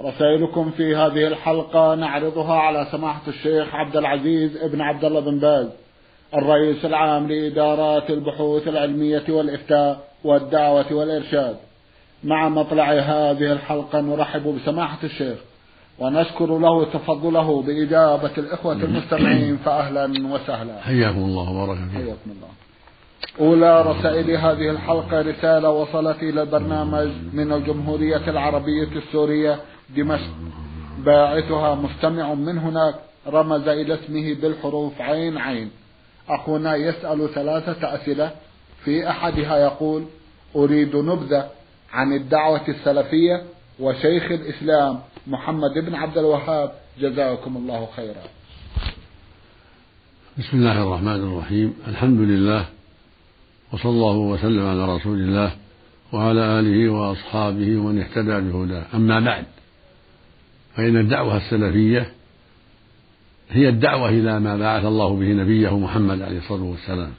رسائلكم في هذه الحلقة نعرضها على سماحة الشيخ عبد العزيز ابن عبد الله بن باز الرئيس العام لإدارات البحوث العلمية والإفتاء والدعوة والإرشاد. مع مطلع هذه الحلقة نرحب بسماحة الشيخ ونشكر له تفضله بإجابة الإخوة المستمعين فأهلا وسهلا. حياكم الله وبارك فيكم. حياكم الله. أولى رسائل هذه الحلقة رسالة وصلت إلى البرنامج من الجمهورية العربية السورية دمشق. باعثها مستمع من هناك رمز إلى اسمه بالحروف عين عين. أخونا يسأل ثلاثة أسئلة في أحدها يقول أريد نبذة عن الدعوة السلفية وشيخ الإسلام محمد بن عبد الوهاب. جزاكم الله خيرا. بسم الله الرحمن الرحيم. الحمد لله وصلى الله وسلم على رسول الله وعلى آله وأصحابه ومن اهتدى بهداه. أما بعد فإن الدعوة السلفية هي الدعوة إلى ما بعث الله به نبيه محمد عليه الصلاة والسلام.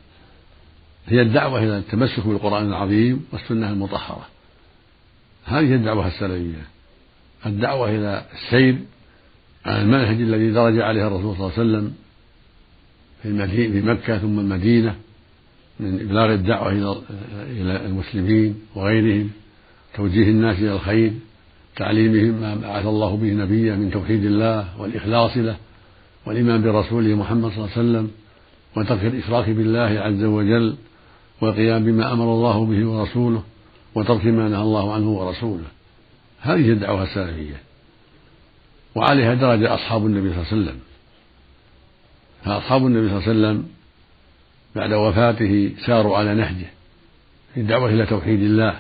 هي الدعوة إلى التمسك بالقرآن العظيم والسنة المطهرة. هذه الدعوة السلفية. الدعوة إلى السير على المنهج الذي درج عليه الرسول صلى الله عليه وسلم في المدينة في مكة ثم المدينة من إبلاغ الدعوة إلى المسلمين وغيرهم توجيه الناس إلى الخير. تعليمهم ما بعث الله به نبيه من توحيد الله والإخلاص له والإيمان برسوله محمد صلى الله عليه وسلم وترك الإشراك بالله عز وجل والقيام بما أمر الله به ورسوله وترك ما نهى الله عنه ورسوله. هذه الدعوة السلفية. وعليها درج أصحاب النبي صلى الله عليه وسلم. فأصحاب النبي صلى الله عليه وسلم بعد وفاته ساروا على نهجه في الدعوة إلى توحيد الله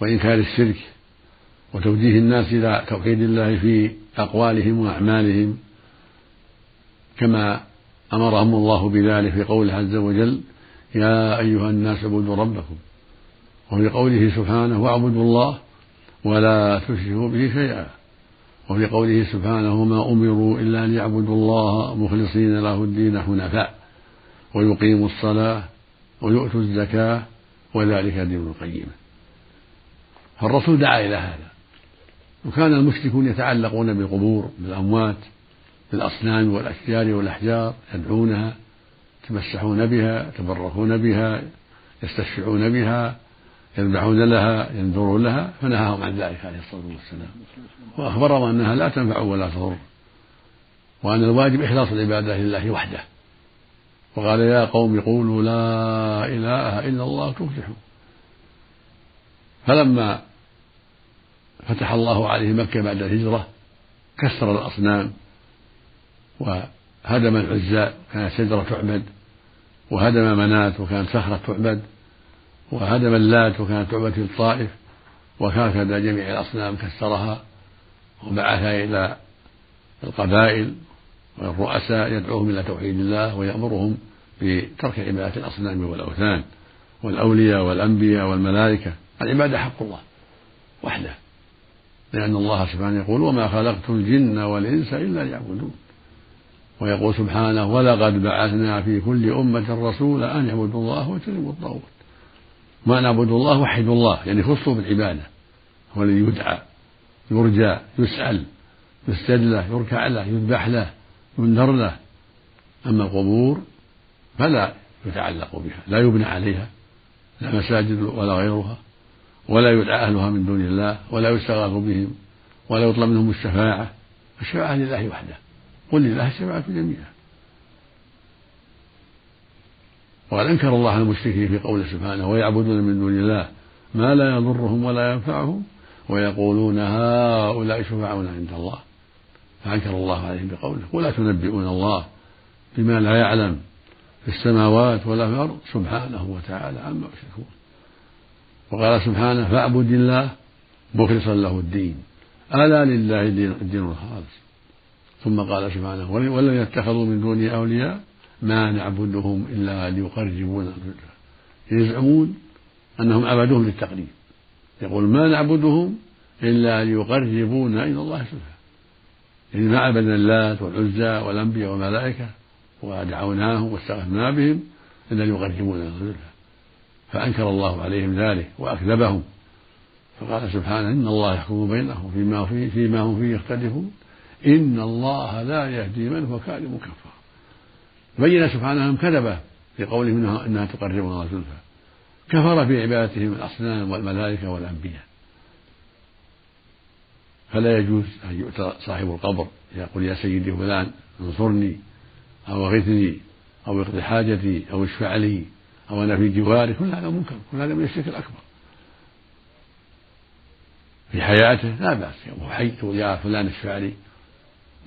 وإنكار الشرك وتوجيه الناس إلى توحيد الله في أقوالهم وأعمالهم كما أمرهم الله بذلك في قوله عز وجل يا أيها الناس اعبدوا ربكم. وفي قوله سبحانه واعبدوا الله ولا تشركوا به شيئا. وفي قوله سبحانه ما أمروا إلا أن يعبدوا الله مخلصين له الدين حنفاء ويقيموا الصلاة ويؤتوا الزكاة وذلك دين القيمة. فالرسول دعا إلى هذا. وكان المشركون يتعلقون بالقبور بالأموات بالأصنام والأشجار والأحجار يدعونها يتمسحون بها يتبركون بها يستشفعون بها يذبحون لها ينذرون لها فنهاهم عن ذلك عليه الصلاة والسلام. وأخبرهم أنها لا تنفع ولا تضر وأن الواجب إخلاص العبادة لله وحده. وقال يا قوم قولوا لا إله إلا الله تفلحوا فلما فتح الله عليه مكة بعد الهجرة كسر الأصنام وهدم العزى كانت شجرة تعبد وهدم منات وكانت صخرة تعبد وهدم اللات وكانت تعبد في الطائف وهكذا جميع الأصنام كسرها وبعث إلى القبائل والرؤساء يدعوهم إلى توحيد الله ويأمرهم بترك عبادة الأصنام والأوثان والأولياء والأنبياء والملائكة. العبادة حق الله وحده. لأن الله سبحانه يقول وما خلقت الجن والإنس إلا ليعبدون. ويقول سبحانه ولقد بعثنا في كل أمة رسولا أن يعبدوا الله واجتنبوا الطاغوت. ما نعبد الله وحدوا الله يعني خصوا بالعبادة. هو الذي يدعى يرجى يسأل يسجد له يركع له يذبح له ينذر له. أما القبور فلا يتعلق بها لا يبنى عليها لا مساجد ولا غيرها. ولا يدعى أهلها من دون الله ولا يستغاث بهم ولا يطلب منهم الشفاعة. الشفاعة لله وحده قل لله الشفاعة جميعا. وقد أنكر الله المشركين في قوله سبحانه ويعبدون من دون الله ما لا يضرهم ولا ينفعهم ويقولون هؤلاء شفعاؤنا عند الله. فأنكر الله عليهم بقوله ولا تنبئون الله بما لا يعلم في السماوات ولا في الأرض سبحانه وتعالى عما يشركون. وقال سبحانه فاعبد الله مخلصا له الدين. ألا لله الدين الخالص. ثم قال سبحانه والذين اتخذوا من دونه أولياء ما نعبدهم إلا ليقربونا يزعمون أنهم عبدوهم للتقريب يقول ما نعبدهم إلا ليقربونا إلى الله سبحانه. يعني ما عبدنا اللات والعزى والأنبياء والملائكة ودعوناهم واستغفرنا بهم إلا ليقربونا إلى الله فأنكر الله عليهم ذلك وأكذبهم فقال سبحانه إن الله يحكم بينهم فيما, فيه فيما هم فيه يختلفون. إن الله لا يهدي من هو كاذب كفار. بين سبحانه أنهم كذبة في قولهم إنها تقربنا زلفى. كفر في عبادتهم الأصنام والملائكة والأنبياء. فلا يجوز أن يؤتى صاحب القبر يقول يا سيدي فلان انصرني أو أغثني أو اقضي حاجتي أو اشفع لي. أو أنا في جواري كل هذا منكر كل هذا من الشرك الأكبر. في حياته لا بأس وهو حي يقول يا فلان اشفع لي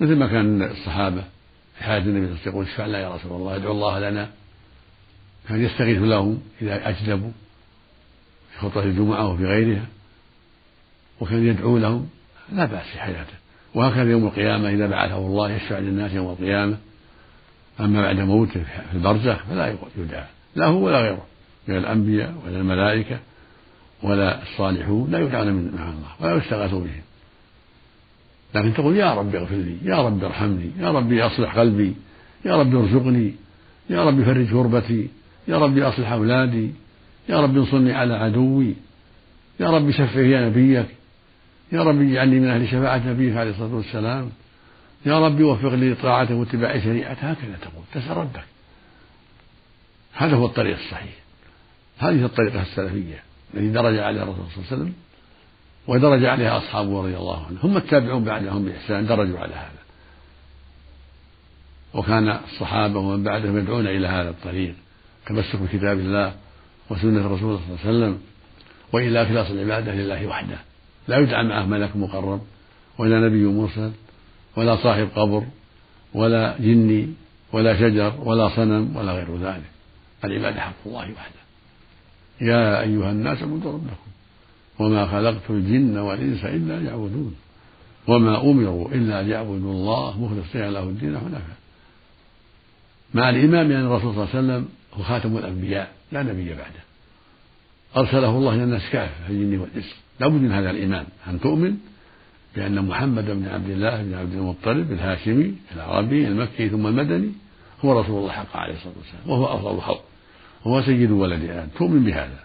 مثل ما كان الصحابة في حياة النبي صلى الله عليه وسلم يقول اشفع يا رسول الله ادعو الله لنا. كان يستغيث لهم إذا أجدبوا في خطبة الجمعة وفي غيرها وكان يدعو لهم لا بأس في حياته. وهكذا يوم القيامة إذا بعثه الله يشفع للناس يوم القيامة. أما بعد موته في البرزخ فلا يدعى. لا هو ولا غيره من الأنبياء ولا الملائكة ولا الصالحون لا يدعون من مع الله ولا يستغاث بهم لكن تقول يا رب اغفر لي يا رب ارحمني يا رب اصلح قلبي يا رب ارزقني يا رب فرج كربتي يا رب اصلح اولادي يا رب انصرني على عدوي يا رب شفع يا نبيك يا رب اجعلني من أهل شفاعه نبيك عليه الصلاه والسلام يا رب وفق لي لطاعته واتباع شريعته هكذا تقول تسال ربك هذا هو الطريق الصحيح. هذه الطريقة السلفية التي درج عليها الرسول صلى الله عليه وسلم ودرج عليها أصحابه رضي الله عنهم. هم التابعون بعدهم بإحسان درجوا على هذا. وكان الصحابة ومن بعدهم يدعون إلى هذا الطريق تمسك بكتاب الله وسنة الرسول صلى الله عليه وسلم وإلى إخلاص العبادة لله وحده. لا يدعى معه ملك مقرب ولا نبي مرسل ولا صاحب قبر ولا جني ولا شجر ولا صنم ولا غير ذلك. العبادة حق الله وحده. يا أيها الناس اعبدوا ربكم وما خلقت الجن والإنس إلا ليعبدون وما أمروا إلا ليعبدوا الله مخلصين له الدين حنفاء. مع الإمام أن الرسول صلى الله عليه وسلم هو خاتم الأنبياء لا نبي بعده. أرسله الله إلى الناس كافة الجن والإنس. لا بد من هذا الإيمان. أن تؤمن بأن محمد بن عبد الله بن عبد المطلب الهاشمي العربي المكي ثم المدني هو رسول الله حق عليه الصلاة والسلام وهو أفضل الخلق وهو سيد ولد آدم تؤمن بهذا.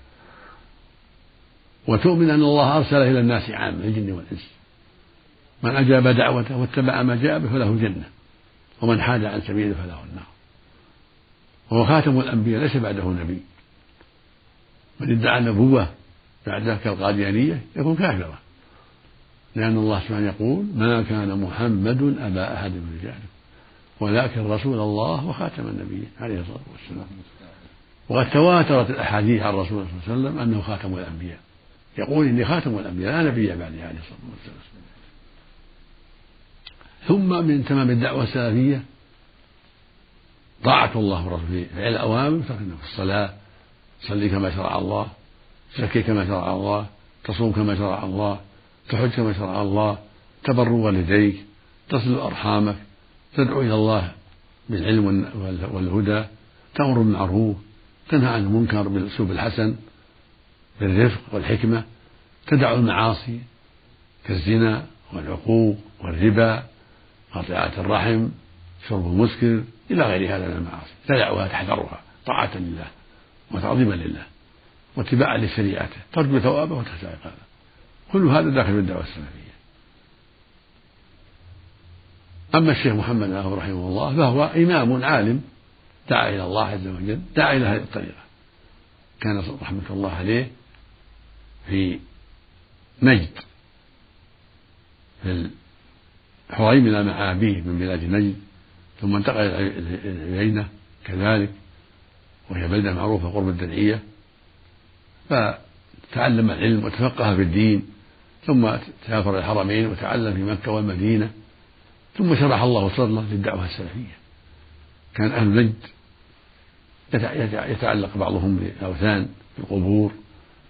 وتؤمن أن الله أرسله إلى الناس عامة الجن والإنس. من أجاب دعوته واتبع ما جاء به فله الجنة. ومن حاد عن سبيله فله النار. وهو خاتم الأنبياء ليس بعده نبي. من ادعى النبوة بعده كالقاديانية يكون كافرا. لأن الله سبحانه يقول ما كان محمد أبا أحد من رجالكم ولكن رسول الله وخاتم النبيين عليه الصلاة والسلام. وقد تواترت الأحاديث عن الرسول صلى الله عليه وسلم أنه خاتم الأنبياء. يقول إني خاتم الأنبياء لا نبي بعدي عليه الصلاة والسلام ثم من تمام الدعوة السلفية طاعة الله ورسوله فعل الأوامر في الصلاة صلي كما شرع الله زكي كما شرع الله تصوم كما شرع الله تحج كما شرع الله تبر والديك تصل أرحامك تدعو إلى الله بالعلم والهدى تأمر بالمعروف تنهى عن المنكر بالأسلوب الحسن بالرفق والحكمة تدع المعاصي كالزنا والعقوق والربا قطيعة الرحم شرب المسكر إلى غير هذا من المعاصي. تدعها تحذرها طاعة لله وتعظيما لله واتباعا لشريعته ترجو ثوابه وتخشى عقابه كل هذا داخل في الدعوة السلفية. أما الشيخ محمد رحمه الله فهو إمام عالم دعا إلى الله عز وجل دعا إلى هذه الطريقة كان رحمة الله عليه في نجد في الحريم مع أبيه من بلاد نجد ثم انتقل إلى عيينة كذلك وهي بلدة معروفة قرب الدرعية. فتعلم العلم وتفقه في الدين ثم سافر الحرمين وتعلم في مكة والمدينة ثم شرح الله صدرة للدعوة السلفية. كان أهل نجد يتعلق بعضهم بالأوثان بالقبور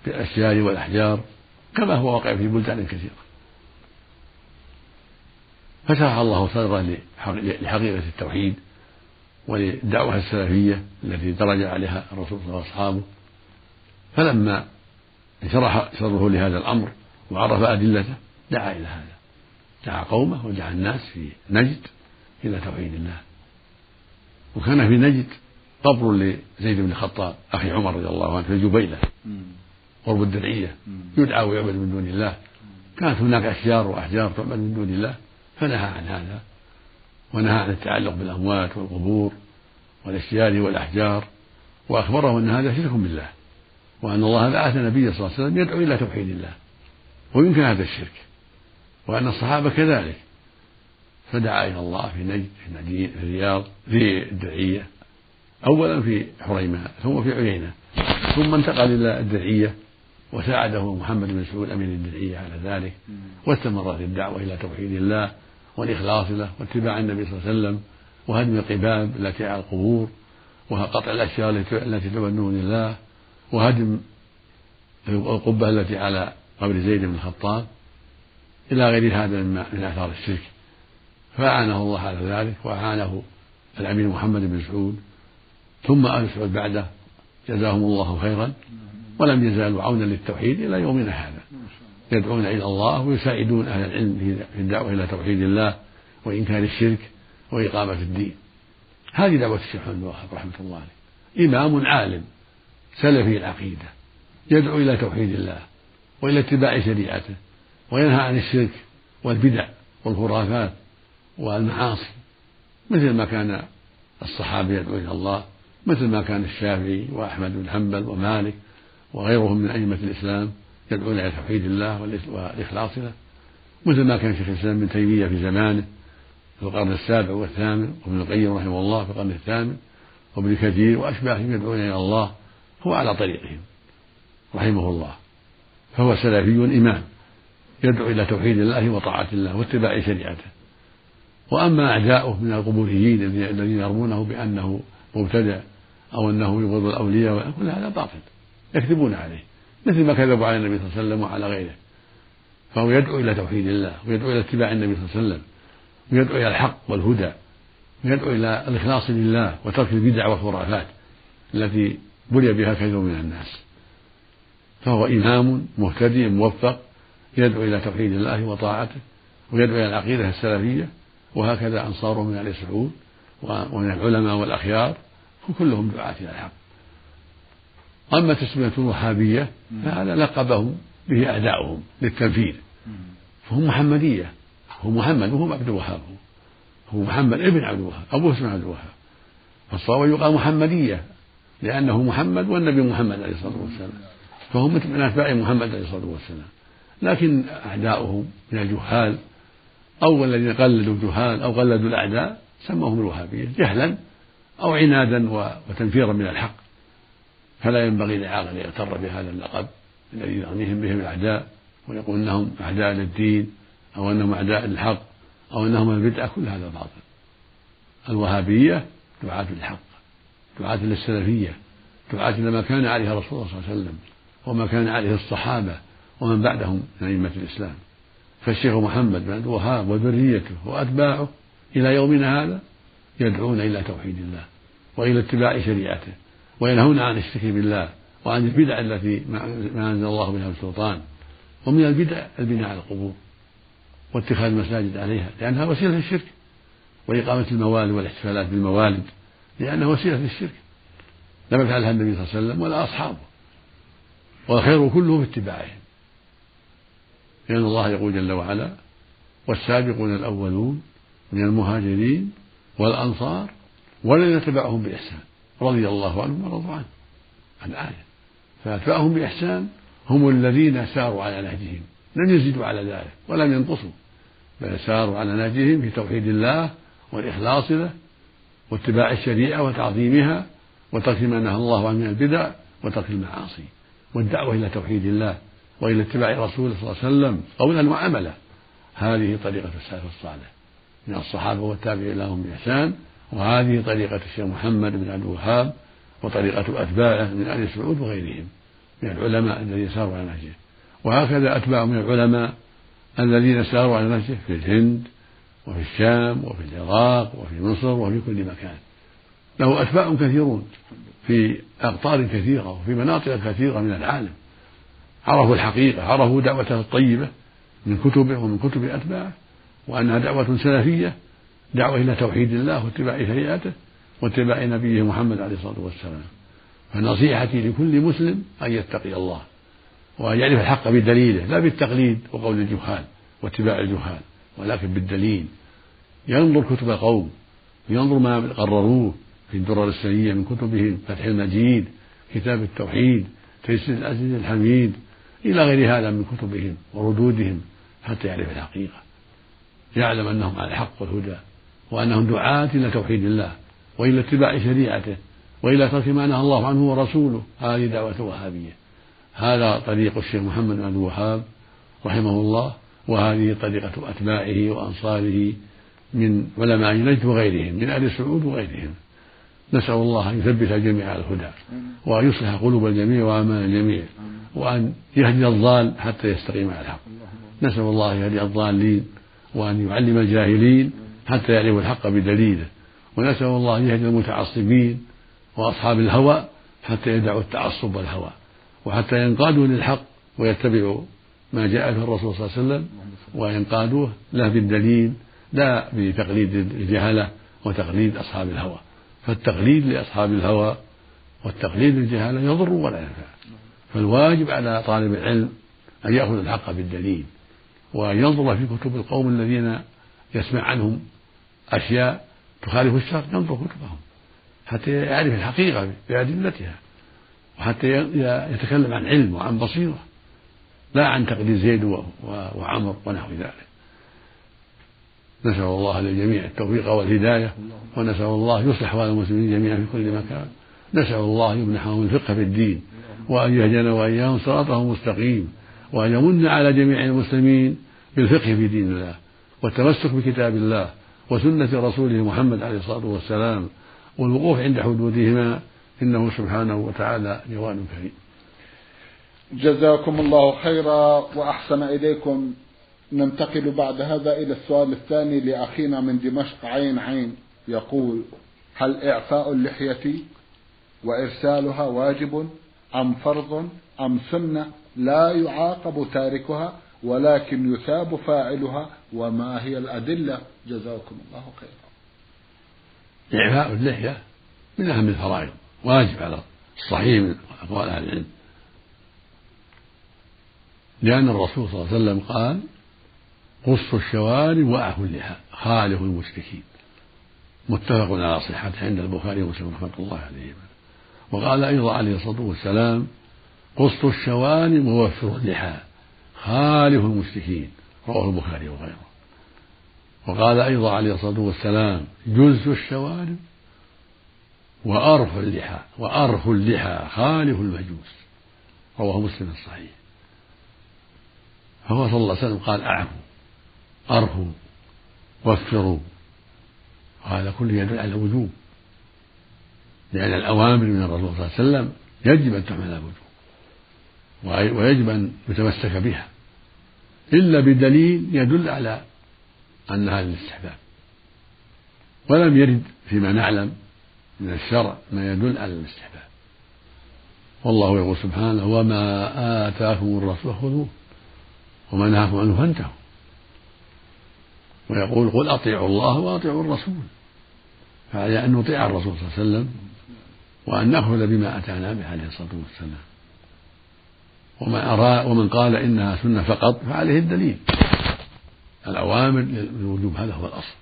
بالأشجار والأحجار كما هو واقع في بلدان كثيرة. فشرح الله صدره لحقيقة التوحيد وللدعوة السلفية التي درج عليها الرسول صلى الله عليه وأصحابه. فلما انشرح صدره لهذا الأمر وعرف أدلته دعا إلى هذا. دعا قومه ودعا الناس في نجد إلى توحيد الله. وكان في نجد قبر لزيد بن الخطاب أخي عمر رضي الله عنه في الجبيلة قرب الدرعية يدعى ويعبد من دون الله. كانت هناك أشجار وأحجار تعبد من دون الله فنهى عن هذا ونهى عن التعلق بالأموات والقبور والأشجار والأحجار وأخبره أن هذا شرك بالله وأن الله بعث النبي صلى الله عليه وسلم يدعو إلى توحيد الله ويمكن هذا الشرك وأن الصحابة كذلك فدعا إلى الله في نجد في المدينة في الرياض في الدرعية. أولا في حريمة ثم في عيينة ثم انتقل إلى الدرعية وساعده محمد بن مسعود أمير الدرعية على ذلك واستمرت الدعوة إلى توحيد الله والإخلاص له واتباع النبي صلى الله عليه وسلم وهدم القباب التي على القبور وقطع الأشياء التي تعبد دون الله وهدم القبة التي على قبر زيد بن الخطاب إلى غير هذا من آثار الشرك. فأعانه الله على ذلك وأعانه الأمير محمد بن سعود ثم آل سعود بعده جزاهم الله خيرا ولم يزالوا عونا للتوحيد إلى يومنا هذا. يدعون إلى الله ويساعدون أهل العلم في الدعوة إلى توحيد الله وإنكار الشرك وإقامة الدين. هذه دعوة الشيخ محمد الوهاب رحمة الله عليه. إمام عالم سلفي العقيدة. يدعو إلى توحيد الله وإلى اتباع شريعته وينهى عن الشرك والبدع والخرافات والمعاصي مثل ما كان الصحابة يدعو إلى الله مثل ما كان الشافعي وأحمد بن حنبل ومالك وغيرهم من أئمة الإسلام يدعون إلى توحيد الله والإخلاص له مثل ما كان شيخ الإسلام ابن تيمية في زمانه في القرن السابع والثامن وابن القيم رحمه الله في القرن الثامن وابن كثير وأشباههم يدعون إلى الله هو على طريقهم رحمه الله. فهو سلفي إمام يدعو إلى توحيد الله وطاعة الله واتباع شريعته. وأما أعداؤه من القبوريين الذين يرمونه بأنه مبتدع أو أنه يبغض الأولياء كل هذا باطل. يكذبون عليه. مثل ما كذبوا على النبي صلى الله عليه وسلم وعلى غيره. فهو يدعو إلى توحيد الله ويدعو إلى اتباع النبي صلى الله عليه وسلم ويدعو إلى الحق والهدى ويدعو إلى الإخلاص لله وترك البدع والخرافات التي بلي بها كثير من الناس. فهو إمام مهتدي موفق يدعو إلى توحيد الله وطاعته ويدعو إلى العقيدة السلفية وهكذا أنصاره من آل سعود ومن العلماء والأخيار. فكلهم دعاة إلى الحق. أما تسمية الوهابية فهذا لقبهم به أعداؤهم للتنفيذ. فهم محمدية. هو محمد وهو عبد الوهاب. هو محمد ابن عبد الوهاب أبوه اسمه عبد الوهاب. فالصواب يقال محمدية لأنه محمد والنبي محمد عليه الصلاة والسلام. فهم من أتباع محمد عليه الصلاة والسلام. لكن أعداؤهم من الجهال أو الذين قلدوا الجهال أو قلدوا الأعداء سموهم الوهابية جهلا. أو عنادا وتنفيرا من الحق. فلا ينبغي لعاقل أن يغتر بهذا اللقب الذي يغنيهم به الأعداء ويقول أنهم أعداء للدين أو أنهم أعداء للحق أو أنهم البدعة. كل هذا باطل. الوهابية دعاة للحق دعاة للسلفية دعاة إلى ما كان عليه رسول الله صلى الله عليه وسلم وما كان عليه الصحابة ومن بعدهم من أئمة الإسلام. فالشيخ محمد بن عبد الوهاب وذريته وأتباعه إلى يومنا هذا يدعون إلى توحيد الله. وإلى اتباع شريعته وينهون عن الشرك بالله وعن البدع التي ما أنزل الله بها السلطان ومن البدع البناء على القبور واتخاذ المساجد عليها لأنها وسيلة للشرك وإقامة الموالد والاحتفالات بالموالد لأنها وسيلة للشرك. لم يفعلها النبي صلى الله عليه وسلم ولا أصحابه والخير كله في اتباعهم. لأن الله يقول جل وعلا والسابقون الأولون من المهاجرين والأنصار والذين تبعهم بإحسان. رضي الله عنهم ورضوا عنه. الآية. فأتباعهم بإحسان هم الذين ساروا على نهجهم. لم يزيدوا على ذلك ولم ينقصوا. بل ساروا على نهجهم في توحيد الله والإخلاص له واتباع الشريعة وتعظيمها وترك ما نهى الله عنه من البدع وترك المعاصي والدعوة إلى توحيد الله وإلى اتباع رسوله صلى الله عليه وسلم قولا وعملا. هذه طريقة السلف الصالح. من الصحابة والتابعين لهم بإحسان وهذه طريقة الشيخ محمد بن عبد الوهاب وطريقة أتباعه من آل سعود وغيرهم من العلماء الذين ساروا على نهجه. وهكذا أتباع من العلماء الذين ساروا على نهجه في الهند وفي الشام وفي العراق وفي مصر وفي كل مكان. له أتباع كثيرون في أقطار كثيرة وفي مناطق كثيرة من العالم. عرفوا الحقيقة عرفوا دعوته الطيبة من كتبه ومن كتب أتباعه وأنها دعوة سلفية دعوة إلى توحيد الله واتباع شريعته واتباع نبيه محمد عليه الصلاة والسلام. فنصيحتي لكل مسلم أن يتقي الله وأن يعرف الحق بدليله لا بالتقليد وقول الجهال واتباع الجهال ولكن بالدليل. ينظر كتب القوم ينظر ما قرروه في الدرر السنية من كتبهم فتح المجيد كتاب التوحيد تيسير العزيز الحميد إلى غير هذا من كتبهم وردودهم حتى يعرف الحقيقة. يعلم أنهم على الحق والهدى وأنهم دعاة إلى توحيد الله وإلى اتباع شريعته وإلى ترك ما نهى الله عنه ورسوله. هذه دعوة وهابية هذا طريق الشيخ محمد بن عبد الوهاب رحمه الله وهذه طريقة أتباعه وأنصاره من علماء نجد وغيرهم من أهل السعود وغيرهم. نسأل الله أن يثبت الجميع على الهدى وأن يصلح قلوب الجميع وأعمال الجميع وأن يهدي الضال حتى يستقيم على الحق. نسأل الله أن يهدي الضالين وأن يعلم الجاهلين حتى يعرفوا الحق بدليله. ونسأل الله أن يهدي المتعصبين وأصحاب الهوى حتى يدعوا التعصب والهوى وحتى ينقادوا للحق ويتبعوا ما جاء به الرسول صلى الله عليه وسلم وينقادوه له بالدليل لا بتقليد الجهلة وتقليد أصحاب الهوى. فالتقليد لأصحاب الهوى والتقليد للجهالة يضر ولا ينفع. فالواجب على طالب العلم أن يأخذ الحق بالدليل وأن ينظر في كتب القوم الذين يسمع عنهم أشياء تخالف الشرع ينظر كتبهم حتى يعرف الحقيقة بأدلتها وحتى يتكلم عن علم وعن بصيرة لا عن تقليد زيد وعمر ونحو ذلك. نسأل الله للجميع التوفيق والهداية ونسأل الله يصلح أحوال المسلمين جميعا في كل مكان. نسأل الله يمنحهم الفقه في الدين وأن يهدينا وإياهم صراطه مستقيم وأن يمن على جميع المسلمين بالفقه في دين الله والتمسك بكتاب الله وسنة رسوله محمد عليه الصلاة والسلام والوقوف عند حدودهما إنه سبحانه وتعالى جواد كريم. جزاكم الله خيرا وأحسن إليكم. ننتقل بعد هذا إلى السؤال الثاني لأخينا من دمشق عين عين. يقول هل إعفاء اللحية وإرسالها واجب أم فرض أم سنة لا يعاقب تاركها ولكن يثاب فاعلها وما هي الأدلة. جزاكم الله خيرا. إعفاء اللحية من أهم الفرائض واجب على الصحيح من أقوال أهل العلم. لأن الرسول صلى الله عليه وسلم قال قصوا الشوارب وأعفوا اللحى خالفوا المشركين. متفق على صحته عند البخاري ومسلم رحمة الله عليهما. وقال أيضا عليه الصلاة والسلام قصوا الشوارب ووفروا اللحى خالفوا المشركين رواه البخاري وغيره. وقال أيضا عليه الصلاة والسلام جزوا الشوارب وأرفوا اللحى وأرفوا اللحى خالفوا المجوس. رواه مسلم الصحيح. فهو صلى الله عليه وسلم قال أعفوا أرفوا وفروا وهذا كله يدل على الوجوب لأن الأوامر من الرسول صلى الله عليه وسلم يجب أن تحمل على الوجوب. ويجب أن يتمسك بها. إلا بدليل يدل على أنها للاستحباب ولم يرد فيما نعلم من الشرع ما يدل على الاستحباب. والله يقول سبحانه وما آتاكم الرسول خذوه وما نهاكم عنه فانتهوا. ويقول قل أطيعوا الله وأطيعوا الرسول. فعلى أن نطيع الرسول صلى الله عليه وسلم وأن نأخذ بما أتانا به عليه الصلاة والسلام. ومن أرى ومن قال إنها سنة فقط فعليه الدليل. الأوامر للوجوب هذا هو الأصل.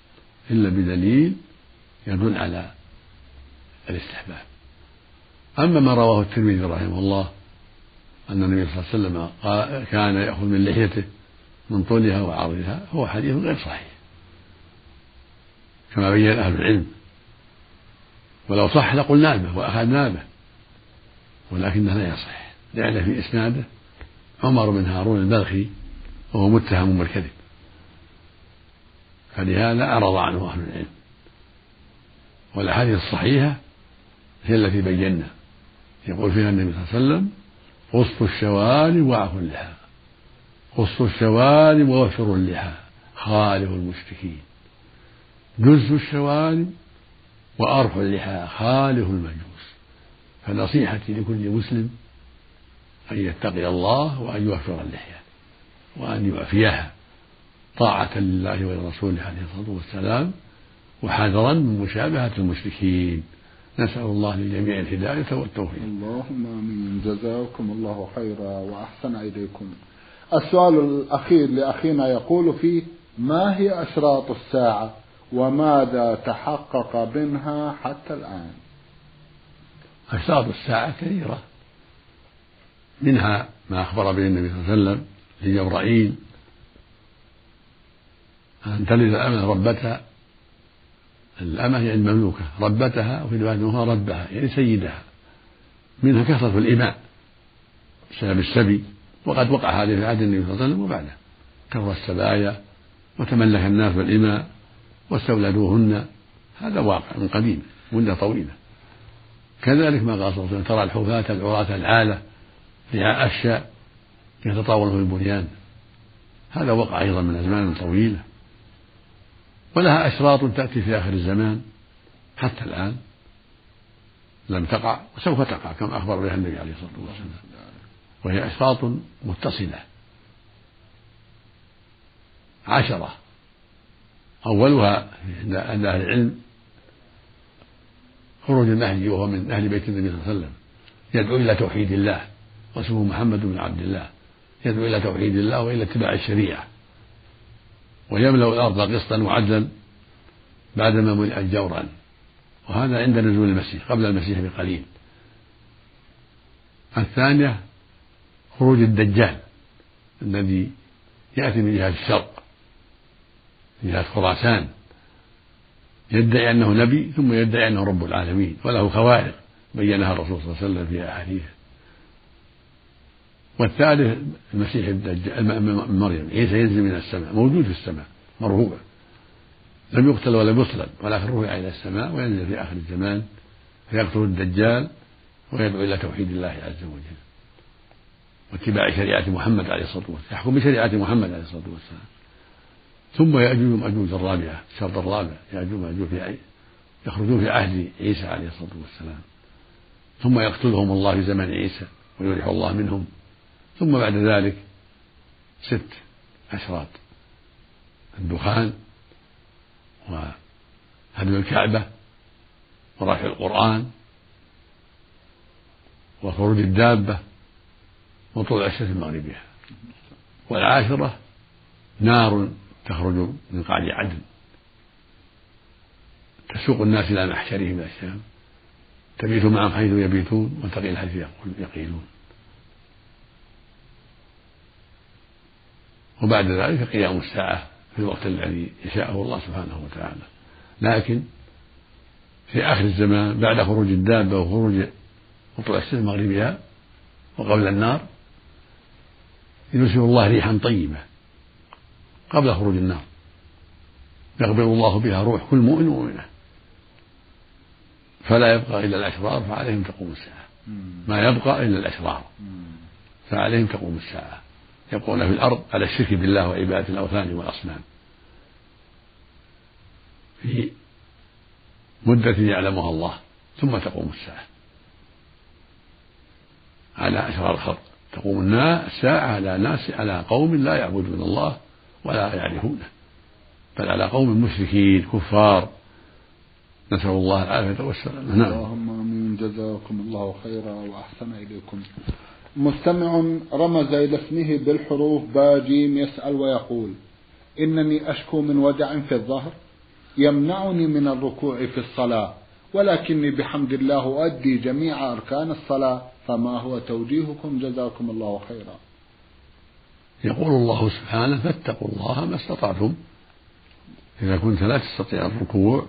إلا بدليل يدل على الاستحباب. أما ما رواه الترمذي رحمه الله أن النبي صلى الله عليه وسلم كان يأخذ من لحيته من طولها وعرضها هو حديث غير صحيح. كما بين أهل العلم. ولو صح لقلنا به وأخذنا به ولكنه لا يصح. لأن في إسناده. عمر بن هارون البلخي وهو متهم بالكذب فلهذا أعرض عنه أهل العلم. والأحاديث الصحيحة هي التي بينا. يقول فيها النبي صلى الله عليه وسلم قصوا الشوارب وعفوا اللحى قصوا الشوارب ووفروا اللحى خالفوا المشركين. جز الشوارب وأرخ اللحى خالف المجوس. فنصيحتي لكل مسلم أن يتقي الله وأن يوفر اللحية وأن يعفيها طاعة لله ولرسوله عليه الصلاة والسلام وحذرا من مشابهة المشركين. نسأل الله للجميع الهداية والتوفيق. اللهم آمين. جزاكم الله خيرا وأحسن إليكم. السؤال الأخير لأخينا يقول فيه ما هي أشراط الساعة وماذا تحقق منها حتى الآن؟ أشراط الساعة كثيرة. منها ما أخبر به النبي صلى الله عليه وسلم لجبرائيل أن تلد الأمة ربتها الأمة يعني المملوكة ربتها وفي رواية أخرى ربها يعني سيدها. منها كثرة الإماء بسبب السبي وقد وقع هذا في عهد النبي صلى الله عليه وسلم وبعده. كثر السبايا وتملك الناس بالإماء واستولدوهن. هذا واقع من قديم مدة طويلة. كذلك ما قال صلى الله عليه وسلم ترى الحفاة العراة العالة رعاء الشاء يتطاولون في البنيان. هذا وقع أيضا من أزمان طويلة. ولها أشراط تأتي في آخر الزمان. حتى الآن لم تقع وسوف تقع كما أخبر بها النبي عليه الصلاة والسلام. وهي أشراط متصلة. عشرة. أولها عند أهل العلم خروج المهدي وهو من أهل بيت النبي صلى الله عليه وسلم يدعو إلى توحيد الله. واسمه محمد بن عبد الله يدعو إلى توحيد الله وإلى اتباع الشريعة ويملأ الأرض قسطا وعدلا بعدما ملئت جورا وهذا عند نزول المسيح قبل المسيح بقليل. الثانية خروج الدجال الذي يأتي من جهة الشرق جهة خراسان يدعي أنه نبي ثم يدعي أنه رب العالمين وله خوارق بينها الرسول صلى الله عليه وسلم في أحاديث والثالث المسيح الدجال مريم عيسى ينزل من السماء موجود في السماء مرهوبا لم يقتل ولم يصلب ولكن رفع إلى السماء وينزل في آخر الزمان فيقتل الدجال ويدعو إلى توحيد الله عز وجل. واتباع شريعة محمد عليه الصلاة والسلام يحكم بشريعة محمد عليه الصلاة والسلام. ثم يأجوج ومأجوج الرابعة الشرط الرابع يأجوج ومأجوج في يخرجون في عهد عيسى عليه الصلاة والسلام. ثم يقتلهم الله في زمن عيسى ويريح الله منهم. ثم بعد ذلك ست أشراط الدخان وهدم الكعبة ورفع القرآن وخروج الدابة وطلوع الشمس من مغربها والعاشرة نار تخرج من قعر عدن. تسوق الناس إلى محشرهم إلى الشام. تبيت معهم حيث يبيتون وتقيل حيث يقيلون. وبعد ذلك قيام الساعة في الوقت الذي يشاءه الله سبحانه وتعالى. لكن في آخر الزمان بعد خروج الدابة وخروج وطلوع الشمس مغربها وقبل النار يرسل الله ريحا طيبة قبل خروج النار. يقبض الله بها روح كل مؤمن ومؤمنة. فلا يبقى إلا الأشرار فعليهم تقوم الساعة. ما يبقى إلا الأشرار فعليهم تقوم الساعة. يبقون في الأرض على الشرك بالله وعبادة الأوثان والأصنام. في مدة يعلمها الله ثم تقوم الساعة. على أشرار الخلق. تقوم الساعة على ناس على قوم لا يعبدون الله ولا يعرفونه. بل على قوم مشركين كفار. نسأل الله العافية والسلامة نعم. اللهم آمين. جزاكم الله خيرا وأحسن إليكم. مستمع رمز إلى اسمه بالحروف باجيم يسأل ويقول إنني أشكو من وجع في الظهر يمنعني من الركوع في الصلاة ولكني بحمد الله أؤدي جميع أركان الصلاة فما هو توجيهكم؟ جزاكم الله خيرا. يقول الله سبحانه فاتقوا الله ما استطعتم. إذا كنت لا تستطيع الركوع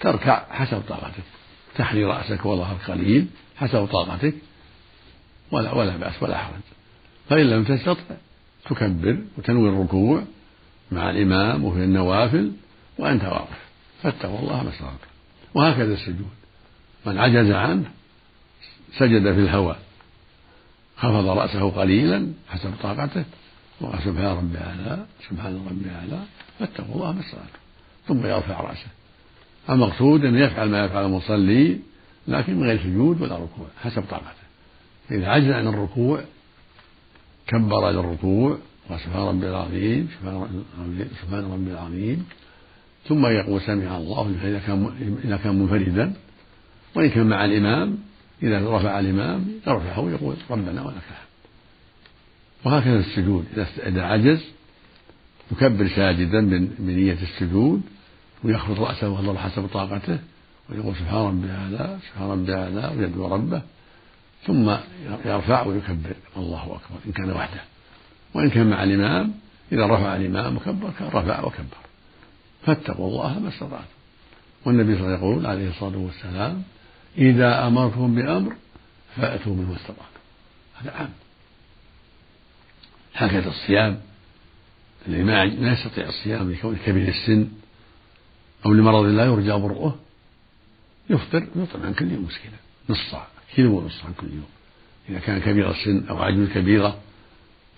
تركع حسب طاقتك تحني رأسك وظهرك قليل حسب طاقتك. ولا ولا بأس ولا حرج فإن لم تستطع تكبر وتنوي الركوع مع الإمام وفي النوافل وأنت واقف. فاتقوا الله ما استطعتم وهكذا السجود. من عجز عنه سجد في الهوى. خفض رأسه قليلا حسب طاقته. وقال سبحان ربي أعلى سبحان ربي أعلى. فاتقوا الله ما استطعتم ثم يرفع رأسه. المقصود أن يفعل ما يفعل المصلي لكن من غير سجود ولا ركوع حسب طاقته. إذا عجز عن الركوع كبر للركوع وسبحان ربي العظيم سبحان ربي العظيم ثم يقول سمع الله إذا كان إذا كان منفردا وإن كان مع الإمام إذا رفع الإمام يرفعه ويقول ربنا ولك الحمد. وهكذا السجود إذا عجز يكبر ساجدا بنية السجود ويخفض رأسه ويضل حسب طاقته ويقول سبحان ربي هذا سبحان ربي هذا ويدعو ربه. ثم يرفع ويكبر. الله أكبر. إن كان وحده. وإن كان مع الإمام إذا رفع الإمام وكبر كان رفع وكبر. فاتقوا الله ما استطعتم. والنبي صلى الله عليه وسلم يقول عليه الصلاة والسلام إذا أمرتم بأمر فأتوا منه ما استطعتم. هذا عام. هكذا الصيام. الذي ما يستطيع الصيام لكونه كبير السن أو لمرض لا يرجى برؤه يفطر يطعم عن كل يوم مسكينا نص صاع كيلو ونص عن كل يوم. إذا كان كبير السن أو عجم كبيرة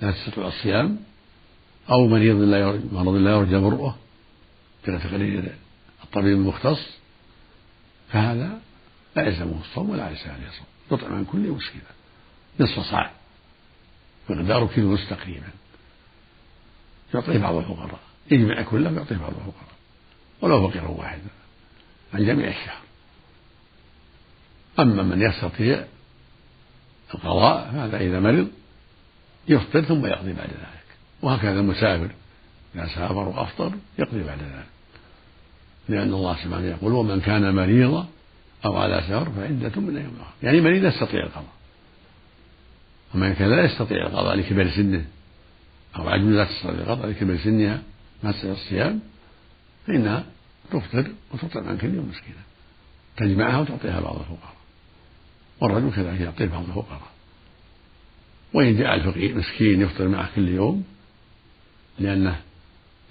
لا تستطيع الصيام أو مريض لا مرض لا يرجى برؤه بتقرير الطبيب المختص فهذا لا يلزمه الصوم ولا ليس عليه صوم يطعم عن كل مسكينة نصف صاع. مقداره كيلو ونصف تقريبا. يعطيه بعض الفقراء. يجمع كله ويعطيه بعض الفقراء. ولو فقيرا واحدا عن جميع الشهر أما من يستطيع القضاء فهذا إذا مرض يفطر ثم يقضي بعد ذلك. وهكذا المسافر إذا سافر وأفطر يقضي بعد ذلك. لأن الله سبحانه يقول ومن كان مريضا أو على سفر فعدة من أيام أخرى. يعني مريض يستطيع القضاء. ومن كان لا يستطيع القضاء لكبر سنه أو عجم لا تستطيع القضاء لكبر سنها ما تستطيع الصيام فإنها تفطر وتطعم عن كل يوم مسكينة. تجمعها وتعطيها بعض الفقراء. والرجل كذلك يعطيه بعض الفقراء. وإن جاء الفقير مسكين يفطر معه كل يوم لأنه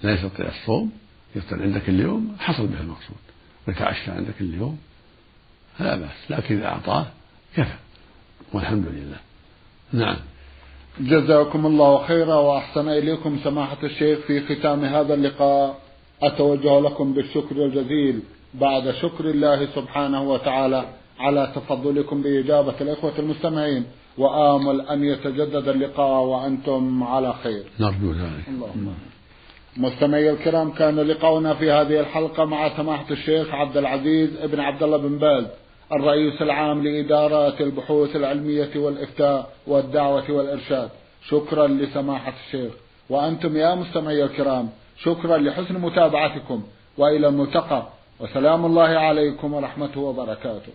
لا يستطيع الصوم يفطر عندك كل يوم حصل به المقصود ويتعشى عندك كل يوم فلا بأس لكن إذا أعطاه كفى. والحمد لله. نعم. جزاكم الله خيرا وأحسن إليكم سماحة الشيخ في ختام هذا اللقاء. أتوجه لكم بالشكر الجزيل بعد شكر الله سبحانه وتعالى. على تفضلكم بإجابة الإخوة المستمعين وآمل أن يتجدد اللقاء وأنتم على خير. نرجو ذلك. اللهم مستمعي الكرام كان لقاؤنا في هذه الحلقة مع سماحة الشيخ عبد العزيز ابن عبد الله بن باز الرئيس العام لإدارة البحوث العلمية والإفتاء والدعوة والإرشاد. شكرا لسماحة الشيخ. وأنتم يا مستمعي الكرام شكرا لحسن متابعتكم. وإلى الملتقى. وسلام الله عليكم ورحمته وبركاته.